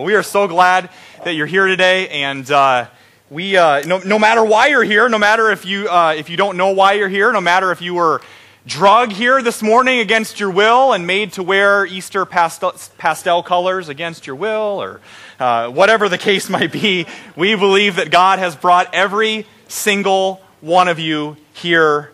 We are so glad that you're here today, and uh, we, uh, no, no, matter why you're here, no matter if you, uh, if you don't know why you're here, no matter if you were drug here this morning against your will and made to wear Easter pastel, pastel colors against your will, or uh, whatever the case might be, we believe that God has brought every single one of you here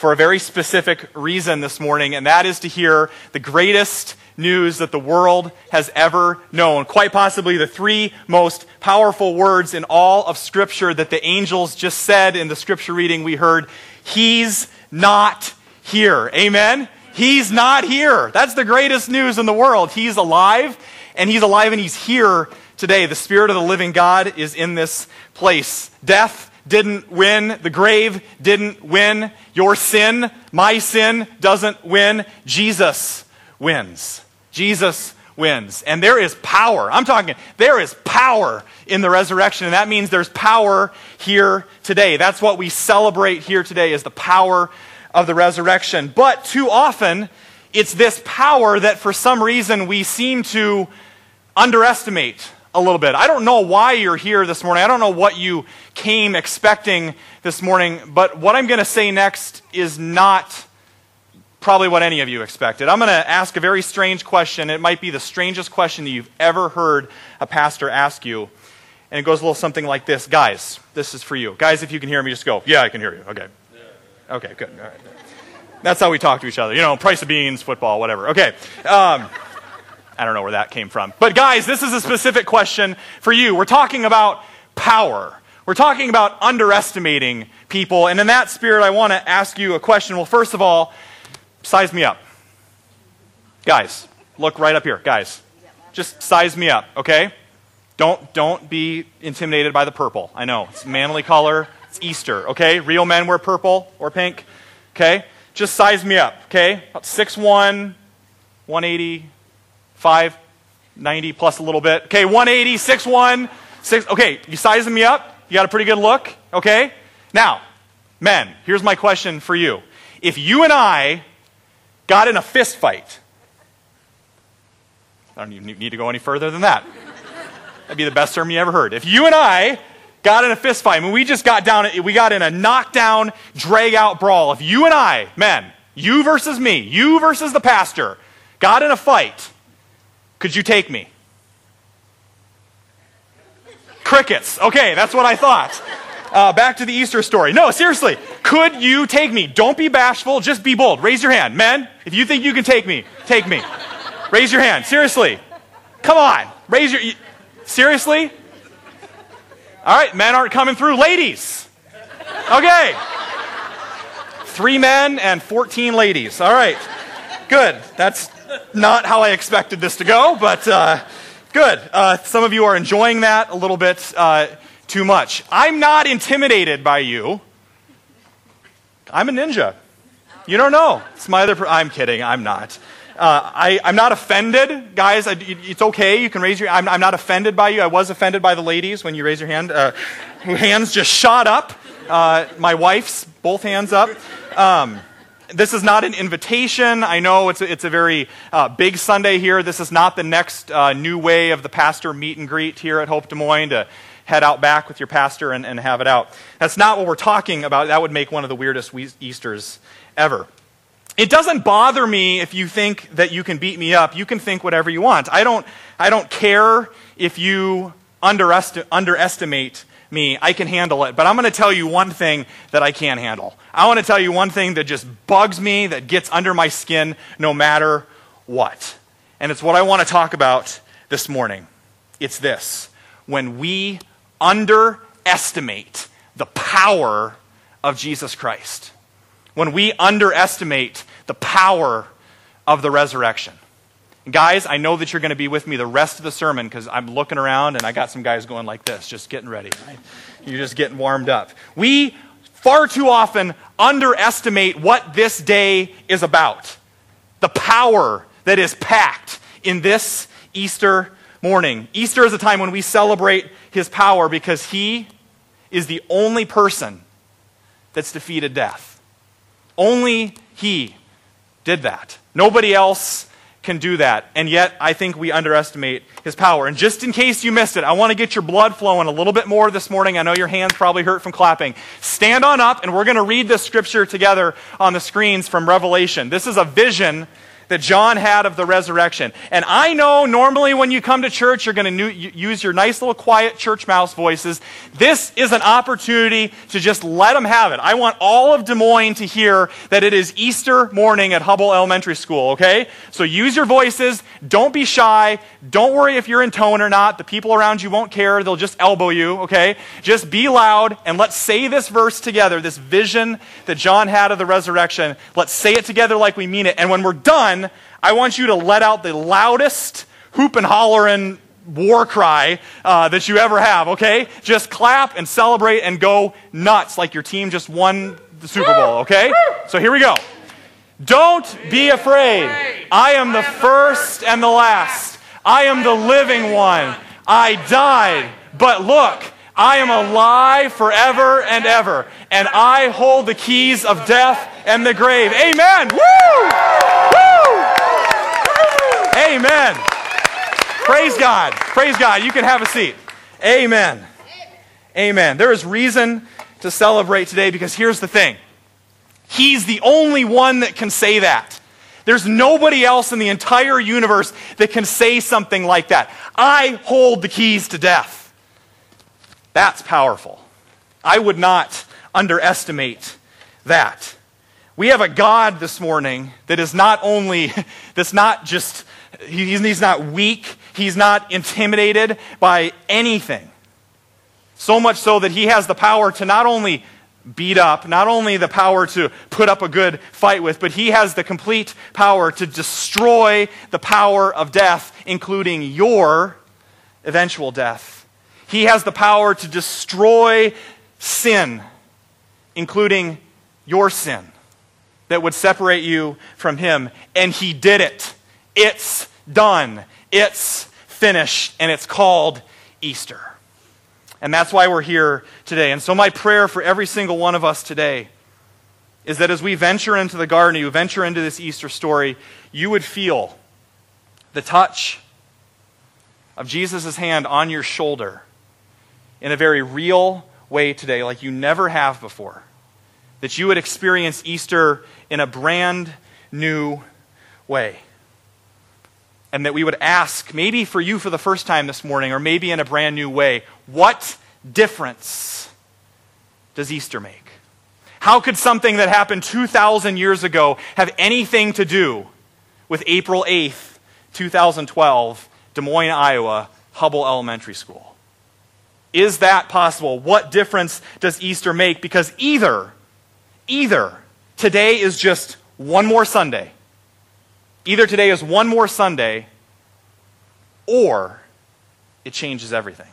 for a very specific reason this morning, and that is to hear the greatest news that the world has ever known. Quite possibly the three most powerful words in all of Scripture that the angels just said in the Scripture reading we heard He's not here. Amen? He's not here. That's the greatest news in the world. He's alive, and He's alive and He's here today. The Spirit of the living God is in this place. Death didn't win. The grave didn't win. Your sin, my sin, doesn't win. Jesus wins. Jesus wins. And there is power. I'm talking, there is power in the resurrection, and that means there's power here today. That's what we celebrate here today is the power of the resurrection. But too often, it's this power that for some reason we seem to underestimate a little bit. I don't know why you're here this morning. I don't know what you came expecting this morning, but what I'm going to say next is not probably what any of you expected. I'm going to ask a very strange question. It might be the strangest question that you've ever heard a pastor ask you. And it goes a little something like this Guys, this is for you. Guys, if you can hear me, just go, Yeah, I can hear you. Okay. Okay, good. All right. That's how we talk to each other. You know, price of beans, football, whatever. Okay. Um, I don't know where that came from. But, guys, this is a specific question for you. We're talking about power. We're talking about underestimating people. And in that spirit, I want to ask you a question. Well, first of all, size me up. Guys, look right up here. Guys, just size me up, okay? Don't, don't be intimidated by the purple. I know, it's manly color. It's Easter, okay? Real men wear purple or pink, okay? Just size me up, okay? About 6'1, 180, 590 plus a little bit. Okay, 180, 6'1, 6, okay, you sizing me up? You got a pretty good look, okay? Now, men, here's my question for you. If you and I got in a fist fight. I don't even need to go any further than that. That'd be the best sermon you ever heard. If you and I got in a fist fight, I mean, we just got down, we got in a knockdown, drag out brawl. If you and I, men, you versus me, you versus the pastor, got in a fight, could you take me? Crickets. Okay, that's what I thought. Uh, back to the Easter story. No, seriously. Could you take me? Don't be bashful. Just be bold. Raise your hand. Men, if you think you can take me, take me. Raise your hand. Seriously. Come on. Raise your. Seriously? All right, men aren't coming through. Ladies. Okay. Three men and 14 ladies. All right. Good. That's not how I expected this to go, but uh, good. Uh, some of you are enjoying that a little bit. Uh, too much. I'm not intimidated by you. I'm a ninja. You don't know. It's my other. I'm kidding. I'm not. Uh, I, am not offended, guys. I, it's okay. You can raise your. I'm, I'm, not offended by you. I was offended by the ladies when you raise your hand. Uh, hands just shot up. Uh, my wife's both hands up. Um, this is not an invitation. I know it's a, it's a very uh, big Sunday here. This is not the next uh, new way of the pastor meet and greet here at Hope Des Moines to head out back with your pastor and, and have it out. That's not what we're talking about. That would make one of the weirdest Easters ever. It doesn't bother me if you think that you can beat me up. You can think whatever you want. I don't, I don't care if you underesti- underestimate me. I can handle it. But I'm going to tell you one thing that I can't handle. I want to tell you one thing that just bugs me, that gets under my skin no matter what. And it's what I want to talk about this morning. It's this. When we underestimate the power of Jesus Christ, when we underestimate the power of the resurrection. Guys, I know that you're going to be with me the rest of the sermon because I'm looking around and I got some guys going like this, just getting ready. Right? You're just getting warmed up. We far too often underestimate what this day is about. The power that is packed in this Easter morning. Easter is a time when we celebrate his power because he is the only person that's defeated death. Only he did that. Nobody else can do that. And yet, I think we underestimate his power. And just in case you missed it, I want to get your blood flowing a little bit more this morning. I know your hands probably hurt from clapping. Stand on up, and we're going to read this scripture together on the screens from Revelation. This is a vision that John had of the resurrection. And I know normally when you come to church, you're going to use your nice little quiet church mouse voices. This is an opportunity to just let them have it. I want all of Des Moines to hear that it is Easter morning at Hubbell Elementary School, okay? So use your voices. Don't be shy. Don't worry if you're in tone or not. The people around you won't care. They'll just elbow you, okay? Just be loud and let's say this verse together, this vision that John had of the resurrection. Let's say it together like we mean it. And when we're done, I want you to let out the loudest hoop and hollering war cry uh, that you ever have, okay? Just clap and celebrate and go nuts like your team just won the Super Bowl, okay? So here we go. Don't be afraid. I am the first and the last. I am the living one. I died, but look, I am alive forever and ever, and I hold the keys of death and the grave. Amen. Woo! Amen. Praise God. Praise God. You can have a seat. Amen. Amen. There is reason to celebrate today because here's the thing He's the only one that can say that. There's nobody else in the entire universe that can say something like that. I hold the keys to death. That's powerful. I would not underestimate that. We have a God this morning that is not only, that's not just he's not weak. He's not intimidated by anything. So much so that he has the power to not only beat up, not only the power to put up a good fight with, but he has the complete power to destroy the power of death, including your eventual death. He has the power to destroy sin, including your sin, that would separate you from him. And he did it. It's done. It's finished, and it's called Easter. And that's why we're here today. And so, my prayer for every single one of us today is that as we venture into the garden, you venture into this Easter story, you would feel the touch of Jesus' hand on your shoulder in a very real way today, like you never have before. That you would experience Easter in a brand new way and that we would ask, maybe for you for the first time this morning, or maybe in a brand new way, what difference does Easter make? How could something that happened 2,000 years ago have anything to do with April 8th, 2012, Des Moines, Iowa, Hubbell Elementary School? Is that possible? What difference does Easter make? Because either, either today is just one more Sunday Either today is one more Sunday, or it changes everything.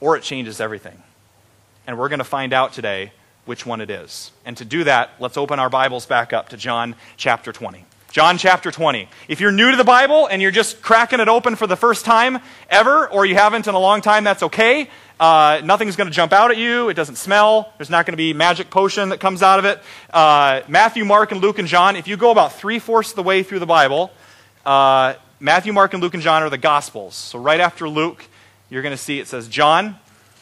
Or it changes everything. And we're going to find out today which one it is. And to do that, let's open our Bibles back up to John chapter 20. John chapter 20. If you're new to the Bible and you're just cracking it open for the first time ever, or you haven't in a long time, that's okay. Uh, nothing's going to jump out at you. It doesn't smell. There's not going to be magic potion that comes out of it. Uh, Matthew, Mark, and Luke and John, if you go about three fourths of the way through the Bible, uh, Matthew, Mark, and Luke and John are the Gospels. So right after Luke, you're going to see it says John,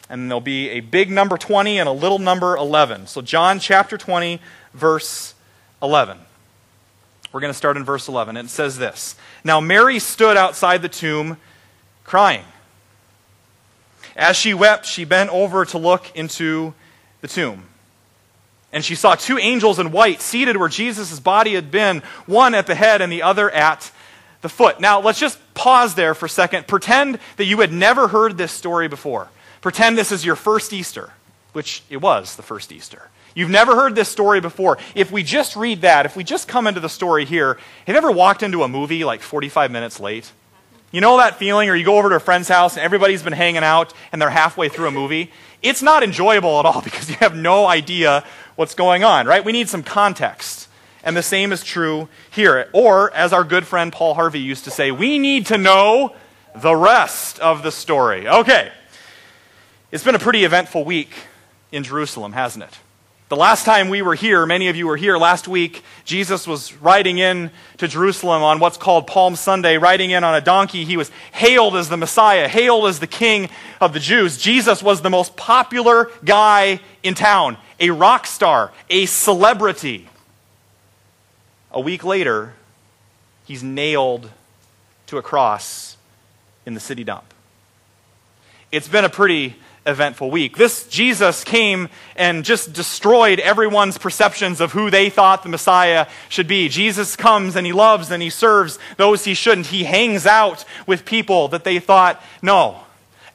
and there'll be a big number 20 and a little number 11. So John chapter 20, verse 11. We're going to start in verse 11. It says this Now Mary stood outside the tomb crying. As she wept, she bent over to look into the tomb. And she saw two angels in white seated where Jesus' body had been, one at the head and the other at the foot. Now, let's just pause there for a second. Pretend that you had never heard this story before. Pretend this is your first Easter, which it was the first Easter. You've never heard this story before. If we just read that, if we just come into the story here, have you ever walked into a movie like 45 minutes late? You know that feeling, or you go over to a friend's house and everybody's been hanging out and they're halfway through a movie? It's not enjoyable at all because you have no idea what's going on, right? We need some context. And the same is true here. Or, as our good friend Paul Harvey used to say, we need to know the rest of the story. Okay. It's been a pretty eventful week in Jerusalem, hasn't it? The last time we were here, many of you were here last week, Jesus was riding in to Jerusalem on what's called Palm Sunday, riding in on a donkey. He was hailed as the Messiah, hailed as the King of the Jews. Jesus was the most popular guy in town, a rock star, a celebrity. A week later, he's nailed to a cross in the city dump. It's been a pretty eventful week. This Jesus came and just destroyed everyone's perceptions of who they thought the Messiah should be. Jesus comes and he loves and he serves those he shouldn't. He hangs out with people that they thought, no,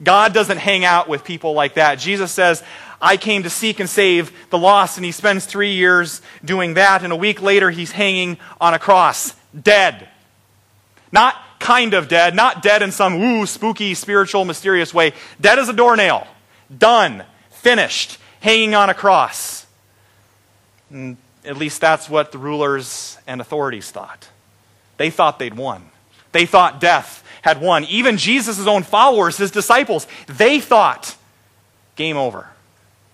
God doesn't hang out with people like that. Jesus says, I came to seek and save the lost, and he spends three years doing that, and a week later he's hanging on a cross, dead. Not kind of dead, not dead in some ooh, spooky, spiritual, mysterious way. Dead as a doornail. Done. Finished. Hanging on a cross. And at least that's what the rulers and authorities thought. They thought they'd won. They thought death had won. Even Jesus' own followers, his disciples, they thought game over.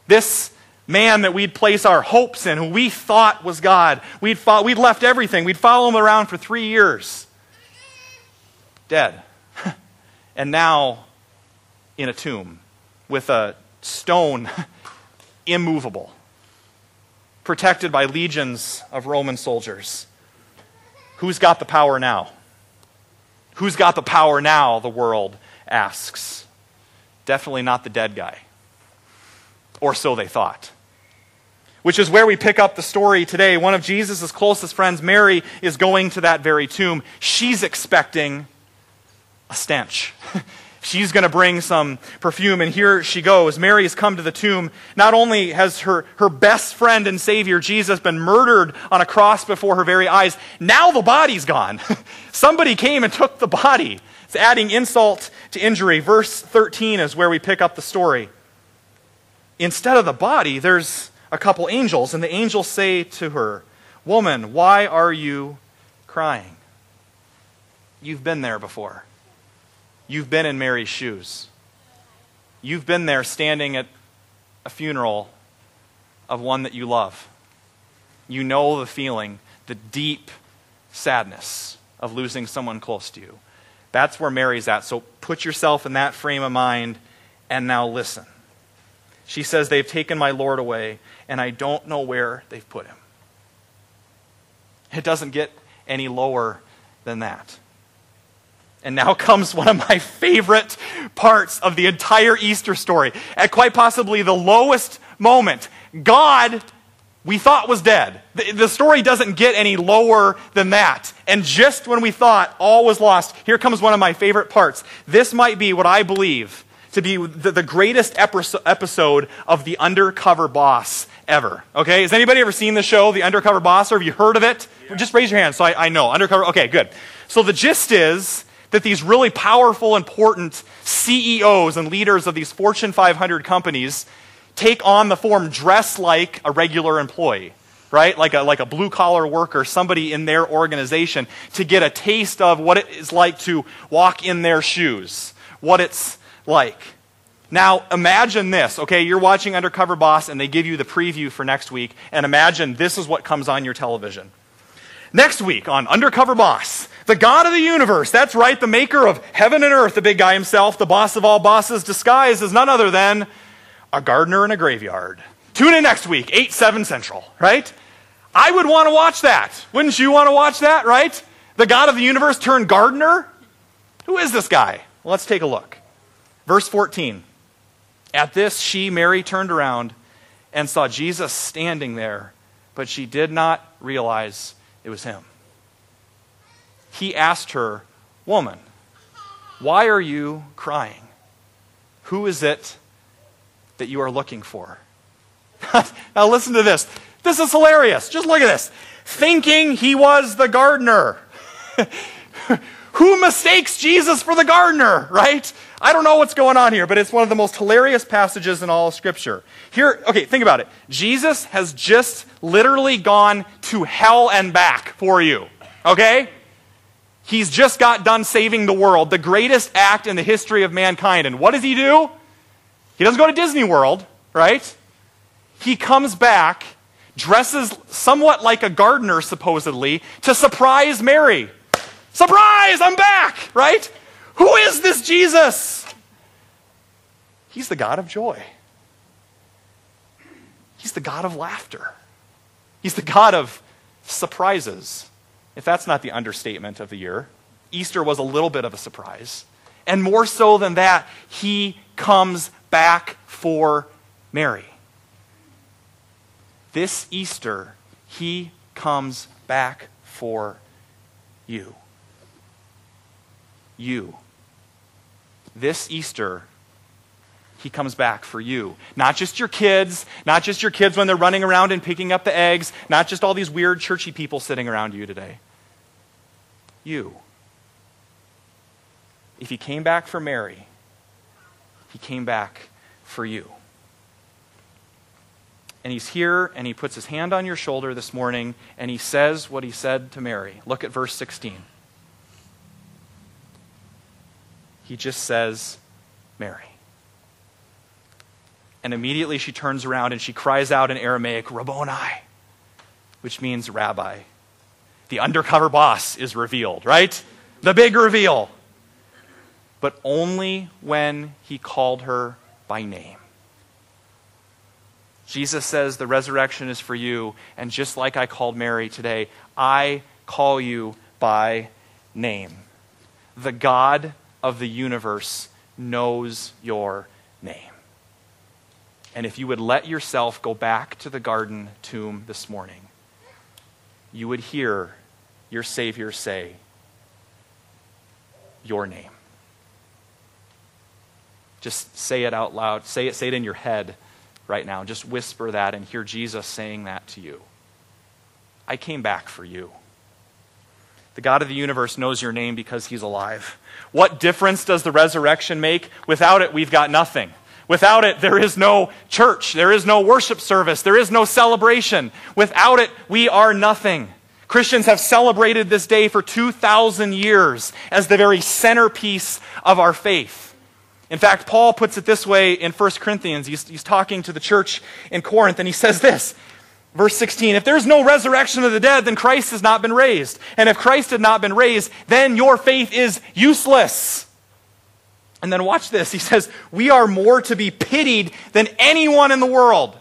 This man that we'd place our hopes in, who we thought was God, we'd, we'd left everything. We'd follow him around for three years. Dead. and now in a tomb with a stone immovable, protected by legions of Roman soldiers. Who's got the power now? Who's got the power now? The world asks. Definitely not the dead guy. Or so they thought. Which is where we pick up the story today. One of Jesus' closest friends, Mary, is going to that very tomb. She's expecting a stench. She's going to bring some perfume, and here she goes. Mary has come to the tomb. Not only has her, her best friend and Savior, Jesus, been murdered on a cross before her very eyes, now the body's gone. Somebody came and took the body. It's adding insult to injury. Verse 13 is where we pick up the story. Instead of the body, there's a couple angels, and the angels say to her, Woman, why are you crying? You've been there before. You've been in Mary's shoes. You've been there standing at a funeral of one that you love. You know the feeling, the deep sadness of losing someone close to you. That's where Mary's at. So put yourself in that frame of mind and now listen. She says, They've taken my Lord away, and I don't know where they've put him. It doesn't get any lower than that. And now comes one of my favorite parts of the entire Easter story. At quite possibly the lowest moment, God, we thought was dead. The, the, story doesn't get any lower than that. And just when we thought all was lost, here comes one of my favorite parts. This might be what I believe to be the, the greatest episode of The Undercover Boss ever. Okay? Has anybody ever seen the show, The Undercover Boss, or have you heard of it? Yeah. Just raise your hand so I, I know. Undercover, okay, good. So the gist is that these really powerful, important CEOs and leaders of these Fortune 500 companies take on the form dress like a regular employee, right? Like a, like a blue collar worker, somebody in their organization, to get a taste of what it is like to walk in their shoes, what it's like. Now, imagine this, okay? You're watching Undercover Boss and they give you the preview for next week, and imagine this is what comes on your television. Next week on Undercover Boss, the God of the universe, that's right, the maker of heaven and earth, the big guy himself, the boss of all bosses, disguised as none other than a gardener in a graveyard. Tune in next week, 8, 7 Central, right? I would want to watch that. Wouldn't you want to watch that, right? The God of the universe turned gardener? Who is this guy? Well, let's take a look. Verse 14. At this, she, Mary, turned around and saw Jesus standing there, but she did not realize it was him he asked her, Woman, why are you crying? Who is it that you are looking for? now, listen to this. This is hilarious. Just look at this. Thinking he was the gardener. Who mistakes Jesus for the gardener, right? I don't know what's going on here, but it's one of the most hilarious passages in all of Scripture. Here, okay, think about it. Jesus has just literally gone to hell and back for you, okay? He's just got done saving the world, the greatest act in the history of mankind. And what does he do? He doesn't go to Disney World, right? He comes back dresses somewhat like a gardener, supposedly, to surprise Mary. Surprise, I'm back, right? Who is this Jesus? He's the God of joy. He's the God of laughter. He's the God of surprises. If that's not the understatement of the year, Easter was a little bit of a surprise. And more so than that, he comes back for Mary. This Easter, he comes back for you. You. This Easter, he comes back for you. Not just your kids, not just your kids when they're running around and picking up the eggs, not just all these weird churchy people sitting around you today. You. If he came back for Mary, he came back for you. And he's here and he puts his hand on your shoulder this morning and he says what he said to Mary. Look at verse 16. He just says, Mary. And immediately she turns around and she cries out in Aramaic, Rabboni, which means rabbi. The undercover boss is revealed, right? The big reveal. But only when he called her by name. Jesus says the resurrection is for you, and just like I called Mary today, I call you by name. The God of the universe knows your name. And if you would let yourself go back to the garden tomb this morning, you would hear your Savior say, Your name. Just say it out loud. Say it, say it in your head right now. Just whisper that and hear Jesus saying that to you. I came back for you. The God of the universe knows your name because he's alive. What difference does the resurrection make? Without it, we've got nothing. Without it, there is no church. There is no worship service. There is no celebration. Without it, we are nothing. Christians have celebrated this day for 2,000 years as the very centerpiece of our faith. In fact, Paul puts it this way in 1 Corinthians. He's, he's talking to the church in Corinth, and he says this Verse 16 If there's no resurrection of the dead, then Christ has not been raised. And if Christ had not been raised, then your faith is useless. And then watch this. He says, We are more to be pitied than anyone in the world.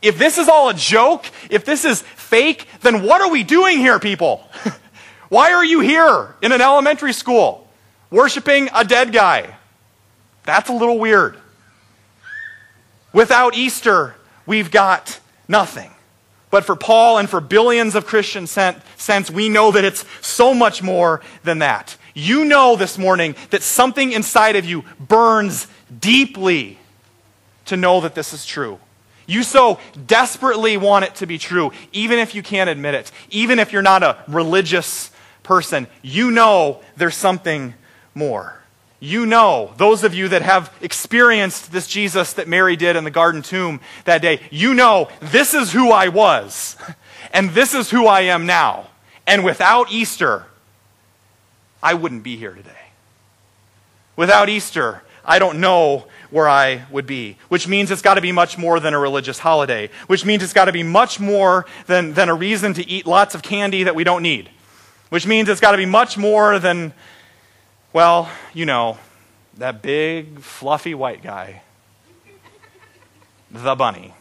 If this is all a joke, if this is fake, then what are we doing here, people? Why are you here in an elementary school worshiping a dead guy? That's a little weird. Without Easter, we've got nothing. But for Paul and for billions of Christians sense, we know that it's so much more than that. You know this morning that something inside of you burns deeply to know that this is true. You so desperately want it to be true, even if you can't admit it, even if you're not a religious person, you know there's something more you know, those of you that have experienced this Jesus that Mary did in the garden tomb that day, you know, this is who I was, and this is who I am now. And without Easter, I wouldn't be here today. Without Easter, I don't know where I would be, which means it's got to be much more than a religious holiday, which means it's got to be much more than, than a reason to eat lots of candy that we don't need, which means it's got to be much more than well, you know, that big, fluffy white guy, the bunny.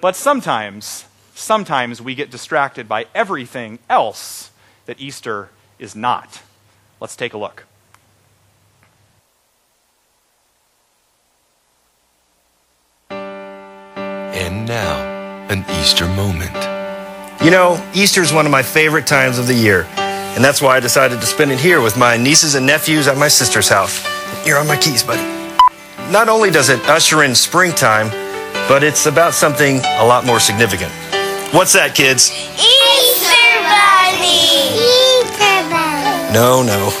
But sometimes, sometimes we get distracted by everything else that Easter is not. Let's take a look. And now, an Easter moment. You know, Easter is one of my favorite times of the year. And that's why I decided to spend it here with my nieces and nephews at my sister's house. Here are on my keys, buddy. Not only does it usher in springtime, but it's about something a lot more significant. What's that, kids? Easter Bunny! Easter Bunny! No, no.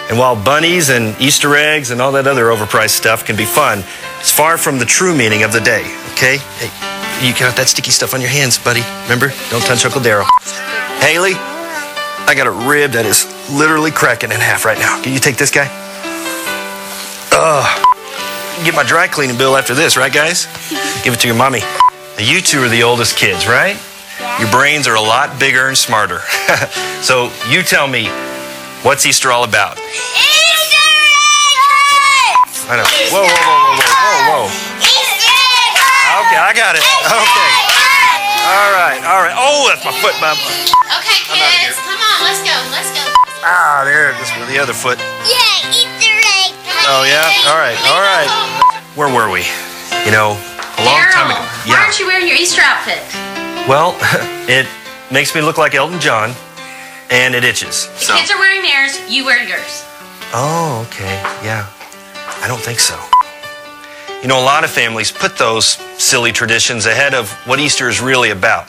and while bunnies and Easter eggs and all that other overpriced stuff can be fun, it's far from the true meaning of the day, okay? Hey, you got that sticky stuff on your hands, buddy. Remember? Don't touch Uncle Daryl. Haley, I got a rib that is literally cracking in half right now. Can you take this guy? Ugh. Get my dry cleaning bill after this, right, guys? Give it to your mommy. You two are the oldest kids, right? Your brains are a lot bigger and smarter. so you tell me, what's Easter all about? Easter eggs! I know. Whoa, whoa, whoa, whoa, whoa, whoa. Easter eggs! Okay, I got it. Okay. All right, all right. Oh, that's my foot, bump. Okay, I'm outta here. kids, come on, let's go, let's go. Ah, there it is with the other foot. Yeah, Easter egg. Oh, yeah? All right, all right. Where were we? You know, a long time ago. Daryl, why aren't you wearing your Easter outfit? Well, it makes me look like Elton John, and it itches. The So. kids are wearing theirs, you wear yours. Oh, okay. Yeah. I don't think so. You know, a lot of families put those silly traditions ahead of what Easter is really about.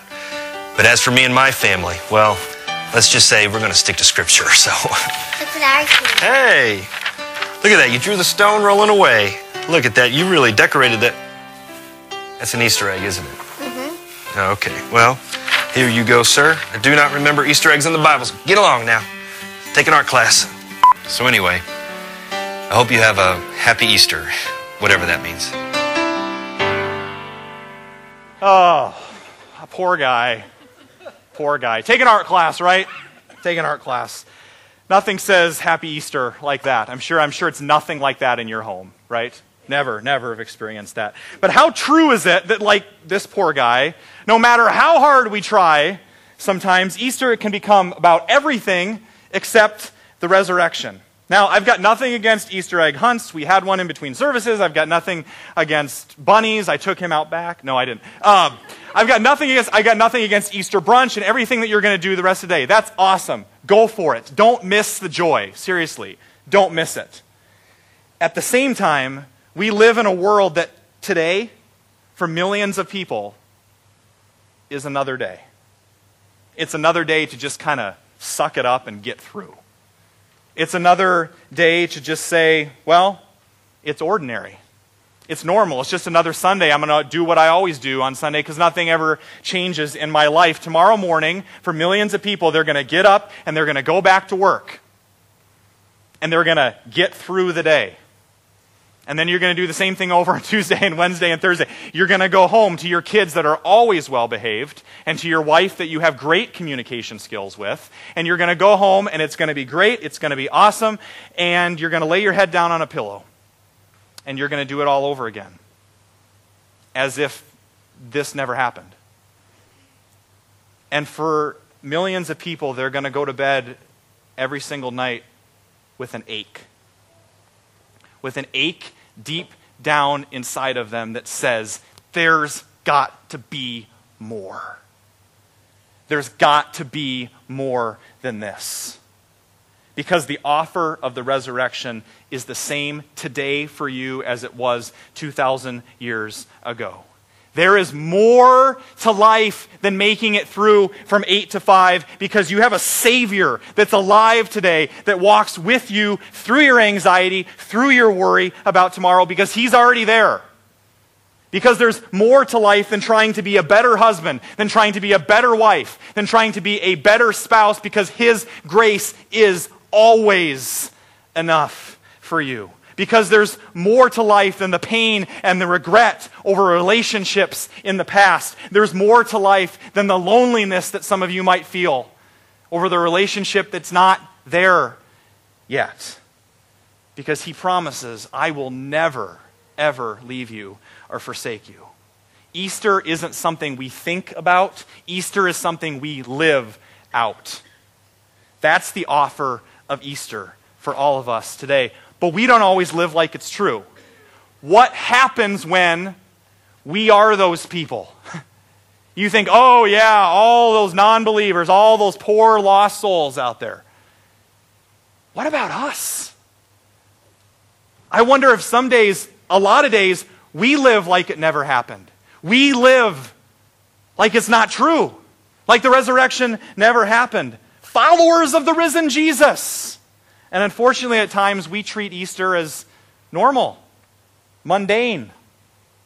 But as for me and my family, well, let's just say we're going to stick to Scripture. So, Look what I see. hey, look at that. You drew the stone rolling away. Look at that. You really decorated that. That's an Easter egg, isn't it? Mm-hmm. Okay. Well, here you go, sir. I do not remember Easter eggs in the Bible. So get along now. Take an art class. So, anyway, I hope you have a happy Easter, whatever that means. Oh, poor guy. Poor guy. Take an art class, right? Take an art class. Nothing says happy Easter like that. I'm sure I'm sure it's nothing like that in your home, right? Never, never have experienced that. But how true is it that like this poor guy, no matter how hard we try, sometimes Easter can become about everything except the resurrection. Now, I've got nothing against Easter egg hunts. We had one in between services. I've got nothing against bunnies. I took him out back. No, I didn't. Um, I've got nothing against. I got nothing against Easter brunch and everything that you're going to do the rest of the day. That's awesome. Go for it. Don't miss the joy. Seriously, don't miss it. At the same time, we live in a world that today, for millions of people, is another day. It's another day to just kind of suck it up and get through. It's another day to just say, well, it's ordinary. It's normal. It's just another Sunday. I'm going to do what I always do on Sunday because nothing ever changes in my life. Tomorrow morning, for millions of people, they're going to get up and they're going to go back to work. And they're going to get through the day. And then you're going to do the same thing over on Tuesday and Wednesday and Thursday. You're going to go home to your kids that are always well behaved and to your wife that you have great communication skills with. And you're going to go home and it's going to be great. It's going to be awesome. And you're going to lay your head down on a pillow. And you're going to do it all over again. As if this never happened. And for millions of people, they're going to go to bed every single night with an ache. With an ache deep down inside of them that says, there's got to be more. There's got to be more than this. Because the offer of the resurrection is the same today for you as it was 2,000 years ago. There is more to life than making it through from 8 to 5 because you have a Savior that's alive today that walks with you through your anxiety, through your worry about tomorrow because He's already there. Because there's more to life than trying to be a better husband, than trying to be a better wife, than trying to be a better spouse because His grace is always enough for you because there's more to life than the pain and the regret over relationships in the past. There's more to life than the loneliness that some of you might feel over the relationship that's not there yet. Because he promises, I will never, ever leave you or forsake you. Easter isn't something we think about, Easter is something we live out. That's the offer of Easter for all of us today but we don't always live like it's true. What happens when we are those people? You think, oh, yeah, all those non believers, all those poor lost souls out there. What about us? I wonder if some days, a lot of days, we live like it never happened. We live like it's not true, like the resurrection never happened. Followers of the risen Jesus. And unfortunately, at times, we treat Easter as normal, mundane,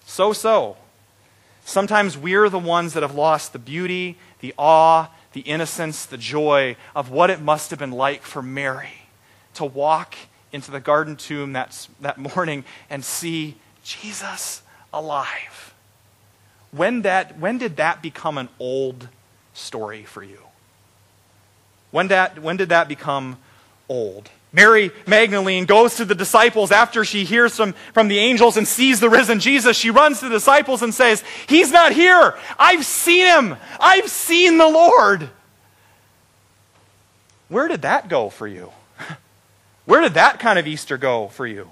so so. Sometimes we're the ones that have lost the beauty, the awe, the innocence, the joy of what it must have been like for Mary to walk into the garden tomb that, that morning and see Jesus alive. when, that, when did that become an old story for you? When, that, when did that become old? Mary Magdalene goes to the disciples after she hears from, from the angels and sees the risen Jesus. She runs to the disciples and says, He's not here. I've seen him. I've seen the Lord. Where did that go for you? Where did that kind of Easter go for you?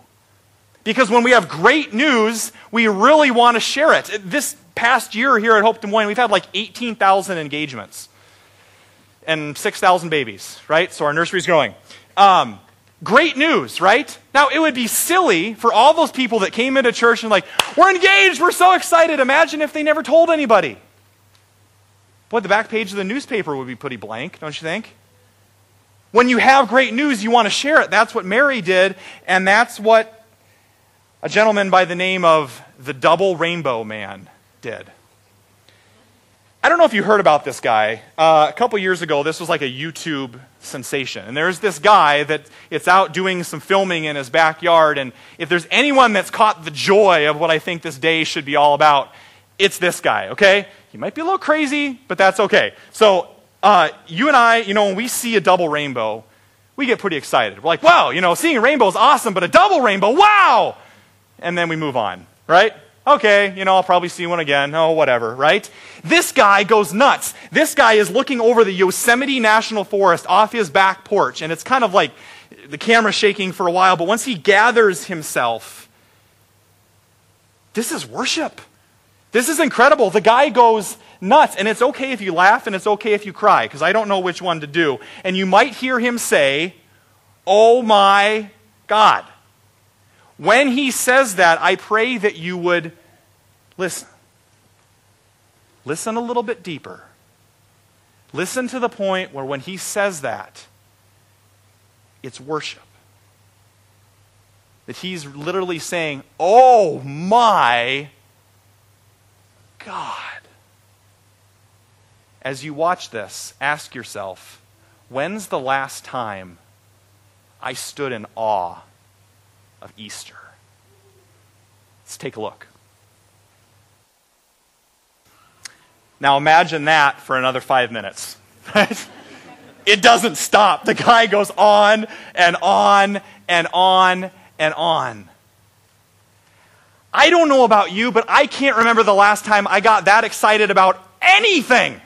Because when we have great news, we really want to share it. This past year here at Hope Des Moines, we've had like 18,000 engagements and 6,000 babies, right? So our nursery's growing. Um, great news, right? Now, it would be silly for all those people that came into church and, like, we're engaged, we're so excited. Imagine if they never told anybody. Boy, the back page of the newspaper would be pretty blank, don't you think? When you have great news, you want to share it. That's what Mary did, and that's what a gentleman by the name of the Double Rainbow Man did. I don't know if you heard about this guy. Uh, a couple years ago, this was like a YouTube sensation. And there's this guy that it's out doing some filming in his backyard. And if there's anyone that's caught the joy of what I think this day should be all about, it's this guy, okay? He might be a little crazy, but that's okay. So, uh, you and I, you know, when we see a double rainbow, we get pretty excited. We're like, wow, you know, seeing a rainbow is awesome, but a double rainbow, wow! And then we move on, right? Okay, you know, I'll probably see one again. Oh, whatever, right? This guy goes nuts. This guy is looking over the Yosemite National Forest off his back porch, and it's kind of like the camera shaking for a while, but once he gathers himself, this is worship. This is incredible. The guy goes nuts, and it's okay if you laugh and it's okay if you cry, because I don't know which one to do. And you might hear him say, Oh my God. When he says that, I pray that you would listen. Listen a little bit deeper. Listen to the point where when he says that, it's worship. That he's literally saying, Oh my God. As you watch this, ask yourself, when's the last time I stood in awe of Easter? Let's take a look. Now imagine that for another five minutes. It doesn't stop. The guy goes on and on and on and on. I don't know about you, but I can't remember the last time I got that excited about anything,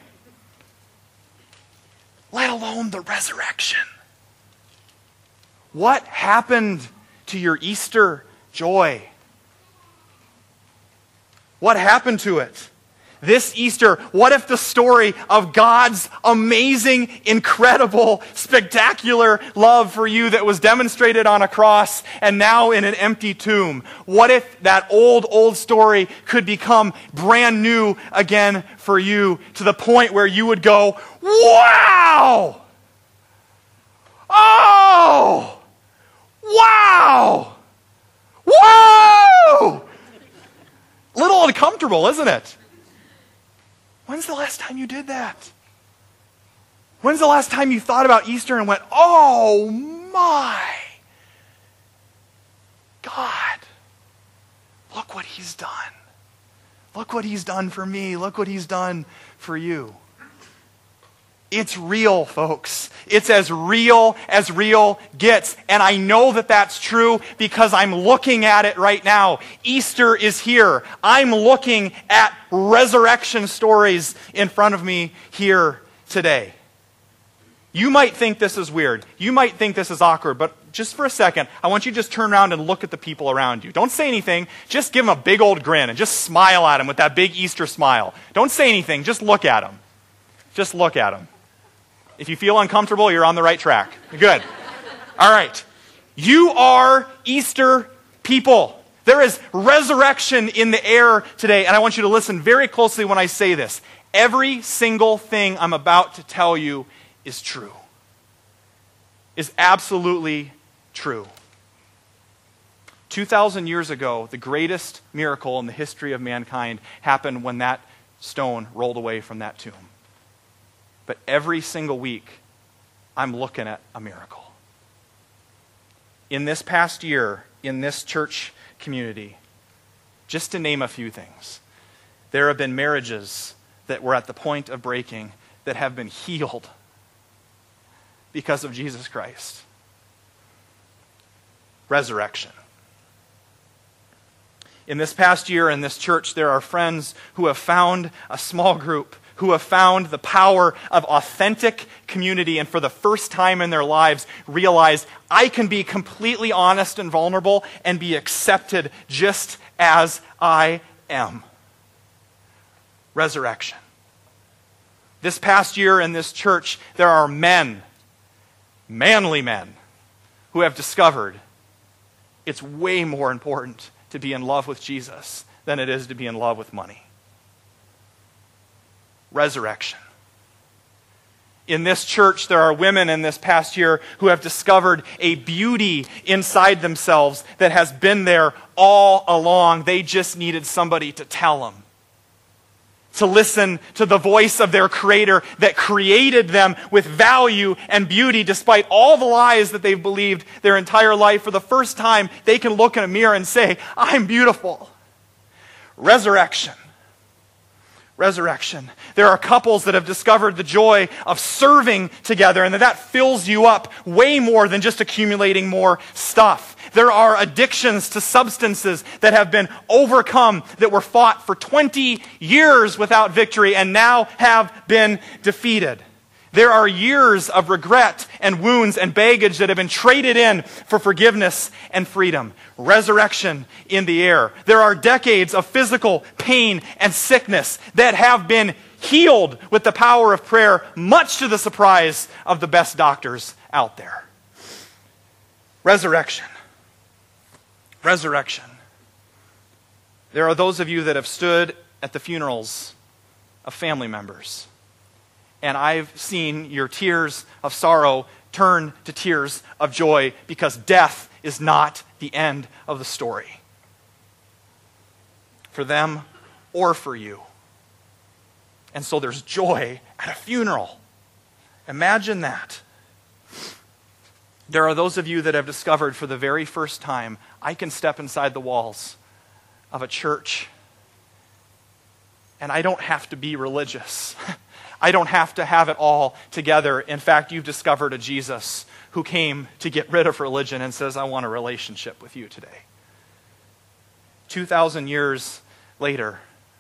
let alone the resurrection. What happened to your Easter joy? What happened to it? This Easter, what if the story of God's amazing, incredible, spectacular love for you that was demonstrated on a cross and now in an empty tomb, what if that old, old story could become brand new again for you to the point where you would go, wow! Oh! Wow! Whoa! Little uncomfortable, isn't it? When's the last time you did that? When's the last time you thought about Easter and went, oh my God, look what he's done. Look what he's done for me. Look what he's done for you. It's real, folks. It's as real as real gets. And I know that that's true because I'm looking at it right now. Easter is here. I'm looking at resurrection stories in front of me here today. You might think this is weird. You might think this is awkward, but just for a second, I want you to just turn around and look at the people around you. Don't say anything. Just give them a big old grin and just smile at them with that big Easter smile. Don't say anything. Just look at them. Just look at them. If you feel uncomfortable, you're on the right track. Good. All right. You are Easter people. There is resurrection in the air today, and I want you to listen very closely when I say this. Every single thing I'm about to tell you is true, is absolutely true. 2,000 years ago, the greatest miracle in the history of mankind happened when that stone rolled away from that tomb. But every single week, I'm looking at a miracle. In this past year, in this church community, just to name a few things, There have been marriages that were at the point of breaking that have been healed because of Jesus Christ. Resurrection. In this past year in this church, there are friends who have found a small group, who have found the power of authentic community, and for the first time in their lives realize I can be completely honest and vulnerable and be accepted just as I am. Resurrection. This past year in this church, there are men, manly men, who have discovered it's way more important to be in love with Jesus than it is to be in love with money. Resurrection. In this church, there are women in this past year who have discovered a beauty inside themselves that has been there all along. They just needed somebody to tell them to listen to the voice of their creator that created them with value and beauty despite all the lies that they've believed their entire life. For the first time, they can look in a mirror and say, I'm beautiful. Resurrection. Resurrection. There are couples that have discovered the joy of serving together and that that fills you up way more than just accumulating more stuff. There are addictions to substances that have been overcome, that were fought for 20 years without victory and now have been defeated. There are years of regret and wounds and baggage that have been traded in for forgiveness and freedom. Resurrection in the air. There are decades of physical pain and sickness that have been healed with the power of prayer, much to the surprise of the best doctors out there. Resurrection resurrection. There are those of you that have stood at the funerals of family members, and I've seen your tears of sorrow turn to tears of joy because death is not the end of the story for them or for you. And so there's joy at a funeral. Imagine that. There are those of you that have discovered for the very first time I can step inside the walls of a church and I don't have to be religious. I don't have to have it all together. In fact, you've discovered a Jesus who came to get rid of religion and says, I want a relationship with you today. 2,000 years later,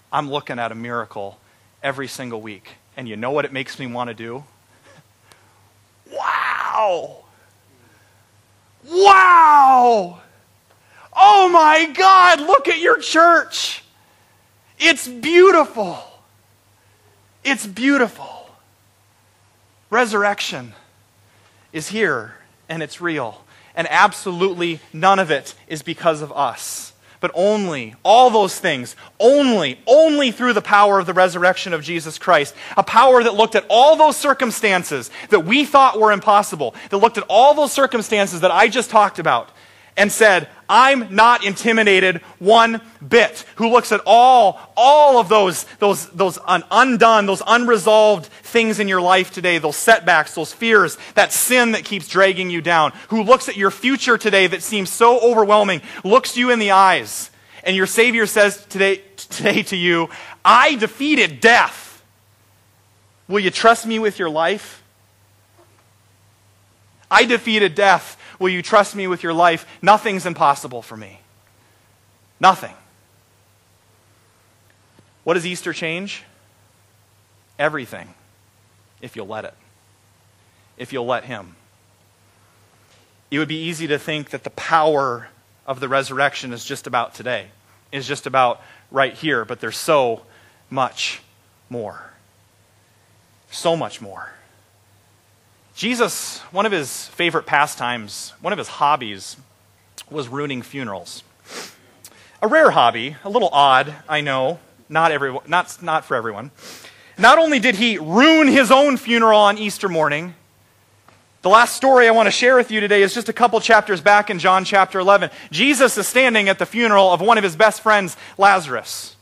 I'm looking at a miracle every single week. And you know what it makes me want to do? Wow! Wow! Oh my God, look at your church. It's beautiful. It's beautiful. Resurrection is here and it's real. And absolutely none of it is because of us. But only, all those things, only, only through the power of the resurrection of Jesus Christ. A power that looked at all those circumstances that we thought were impossible, that looked at all those circumstances that I just talked about, and said, I'm not intimidated one bit. Who looks at all, all of those, those, those undone, those unresolved things in your life today, those setbacks, those fears, that sin that keeps dragging you down. Who looks at your future today that seems so overwhelming, looks you in the eyes, and your Savior says today, today to you, I defeated death. Will you trust me with your life? I defeated death. Will you trust me with your life? Nothing's impossible for me. Nothing. What does Easter change? Everything, if you'll let it. If you'll let Him. It would be easy to think that the power of the resurrection is just about today, is just about right here, but there's so much more. So much more. Jesus, one of his favorite pastimes, one of his hobbies, was ruining funerals. A rare hobby, a little odd, I know, not, everyone, not, not for everyone. Not only did he ruin his own funeral on Easter morning, the last story I want to share with you today is just a couple chapters back in John chapter 11. Jesus is standing at the funeral of one of his best friends, Lazarus.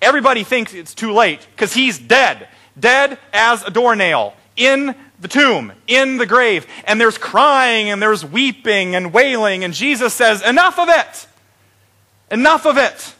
Everybody thinks it's too late because he's dead, dead as a doornail, in the tomb, in the grave, and there's crying and there's weeping and wailing, and Jesus says, Enough of it! Enough of it!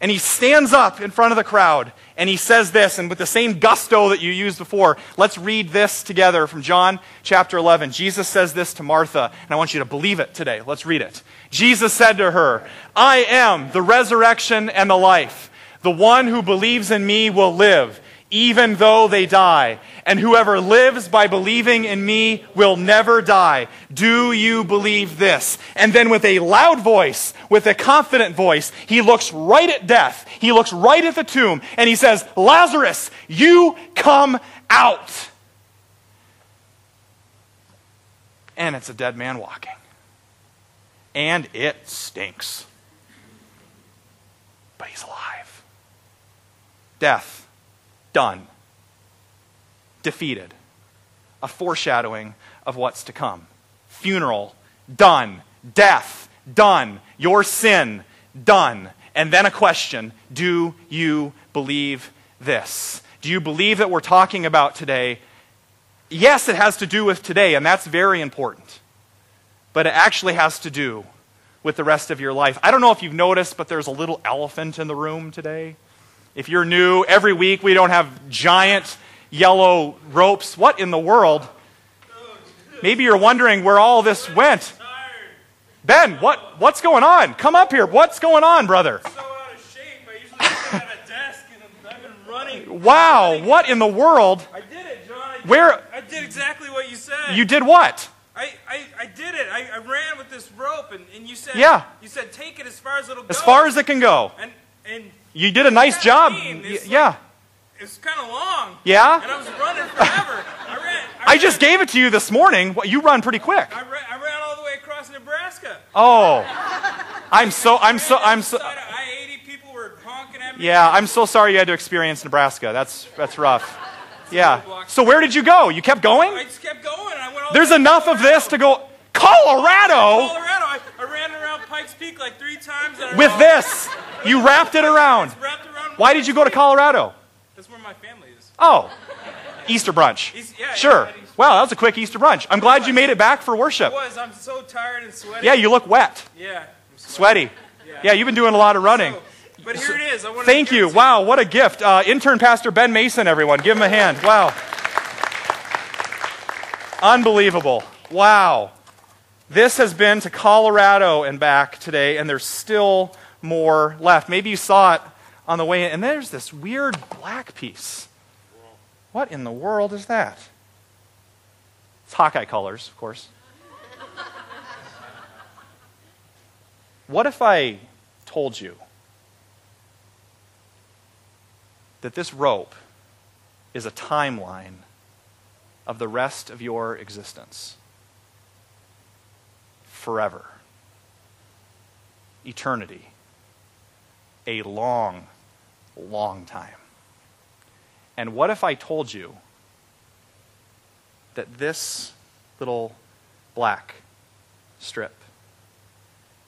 And he stands up in front of the crowd and he says this, and with the same gusto that you used before, let's read this together from John chapter 11. Jesus says this to Martha, and I want you to believe it today. Let's read it. Jesus said to her, I am the resurrection and the life. The one who believes in me will live, even though they die. And whoever lives by believing in me will never die. Do you believe this? And then, with a loud voice, with a confident voice, he looks right at death. He looks right at the tomb, and he says, Lazarus, you come out. And it's a dead man walking. And it stinks. But he's alive. Death, done defeated. A foreshadowing of what's to come. Funeral, done. Death, done. Your sin, done. And then a question Do you believe this? Do you believe that we're talking about today? Yes, it has to do with today, and that's very important. But it actually has to do with the rest of your life. I don't know if you've noticed, but there's a little elephant in the room today. If you're new, every week we don't have giant yellow ropes. What in the world? Maybe you're wondering where all this went. Ben, what, what's going on? Come up here. What's going on, brother? so out of shape. I usually sit at a desk and I've been running. Wow, what in the world? I did it, John. I did, Where- I did exactly what you said. You did what? I, I, I did it. I, I ran with this rope, and, and you said. Yeah. You said take it as far as it'll go. As far as it can go. And and You did a nice job. I it's Yeah. it's kind of long. Yeah? And I was running forever. I ran. I just ran, gave it to you this morning. What, You run pretty quick. I ran, I ran all the way across Nebraska. Oh. I'm so, I'm so, I'm so. I eighty people were honking at me. Yeah, I'm so sorry you had to experience Nebraska. That's, that's rough. Yeah. So where did you go? You kept going? I just kept going. And I went all There's the way enough of this to go. Colorado? Colorado. I, I ran around Pikes Peak like three times. With this. You wrapped it around. Wrapped around. Why did you go to Colorado? That's where my family is. Oh, Easter brunch. Eas- yeah, Sure. yeah, Wow, that was a quick Easter brunch. I'm glad you made it back for worship. It was. I'm so tired and sweaty. Yeah, you look wet, Yeah. I'm sweaty. Yeah, you've been doing a lot of running. So, but here it is. Thank you. Wow, what a gift. Uh, intern Pastor Ben Mason, everyone. Give him a hand. Wow. Unbelievable. Wow. This has been to Colorado and back today, and there's still more left. Maybe you saw it on the way in. And there's this weird black piece. What in the world is that? It's Hawkeye colors, of course. What if I told you that this rope is a timeline of the rest of your existence? Forever. Eternity. A long, long time. And what if I told you that this little black strip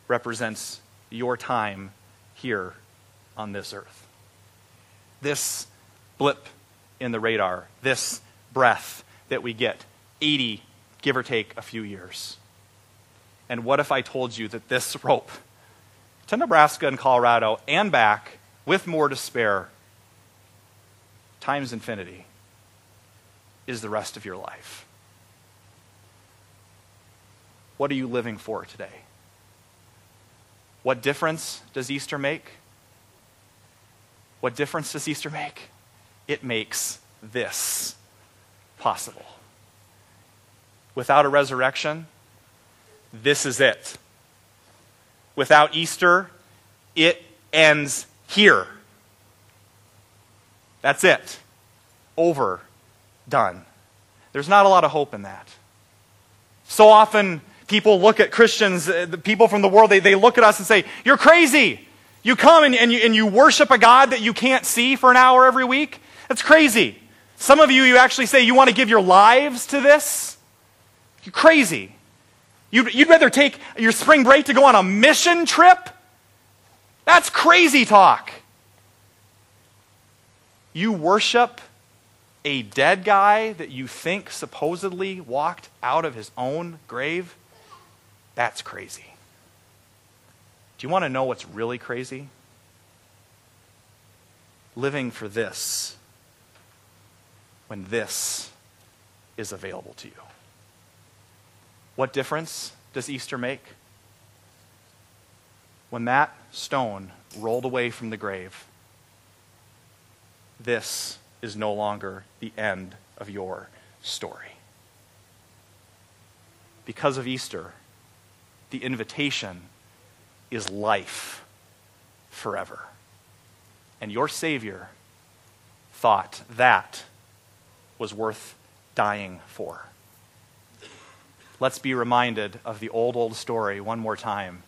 represents your time here on this earth? This blip in the radar, this breath that we get, 80, give or take a few years. And what if I told you that this rope to Nebraska and Colorado and back, with more to spare, times infinity, is the rest of your life? What are you living for today? What difference does Easter make? What difference does Easter make? It makes this possible. Without a resurrection, this is it. Without Easter, it ends here. That's it. Over. Done. There's not a lot of hope in that. So often, people look at Christians, uh, the people from the world, they, they look at us and say, You're crazy. You come and, and, you, and you worship a God that you can't see for an hour every week. That's crazy. Some of you, you actually say you want to give your lives to this. You're crazy. You'd, you'd rather take your spring break to go on a mission trip? That's crazy talk. You worship a dead guy that you think supposedly walked out of his own grave? That's crazy. Do you want to know what's really crazy? living for this when this is available to you? What difference does Easter make? When that stone rolled away from the grave, this is no longer the end of your story. Because of Easter, the invitation is life forever. And your Savior thought that was worth dying for. Let's be reminded of the old, old story one more time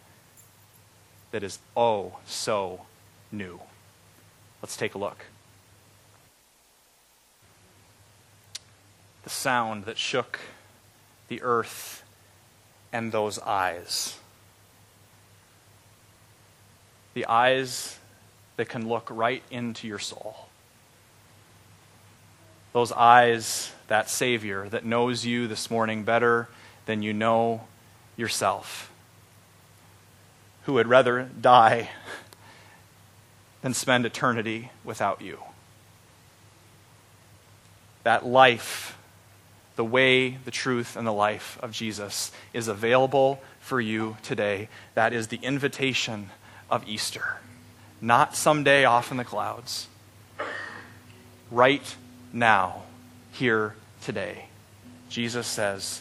that is oh so new. Let's take a look. The sound that shook the earth and those eyes. The eyes that can look right into your soul. Those eyes, that Savior that knows you this morning better than you know yourself, who would rather die than spend eternity without you. That life, the way, the truth, and the life of Jesus is available for you today. That is the invitation of Easter. Not someday off in the clouds. Right now, here today. Jesus says,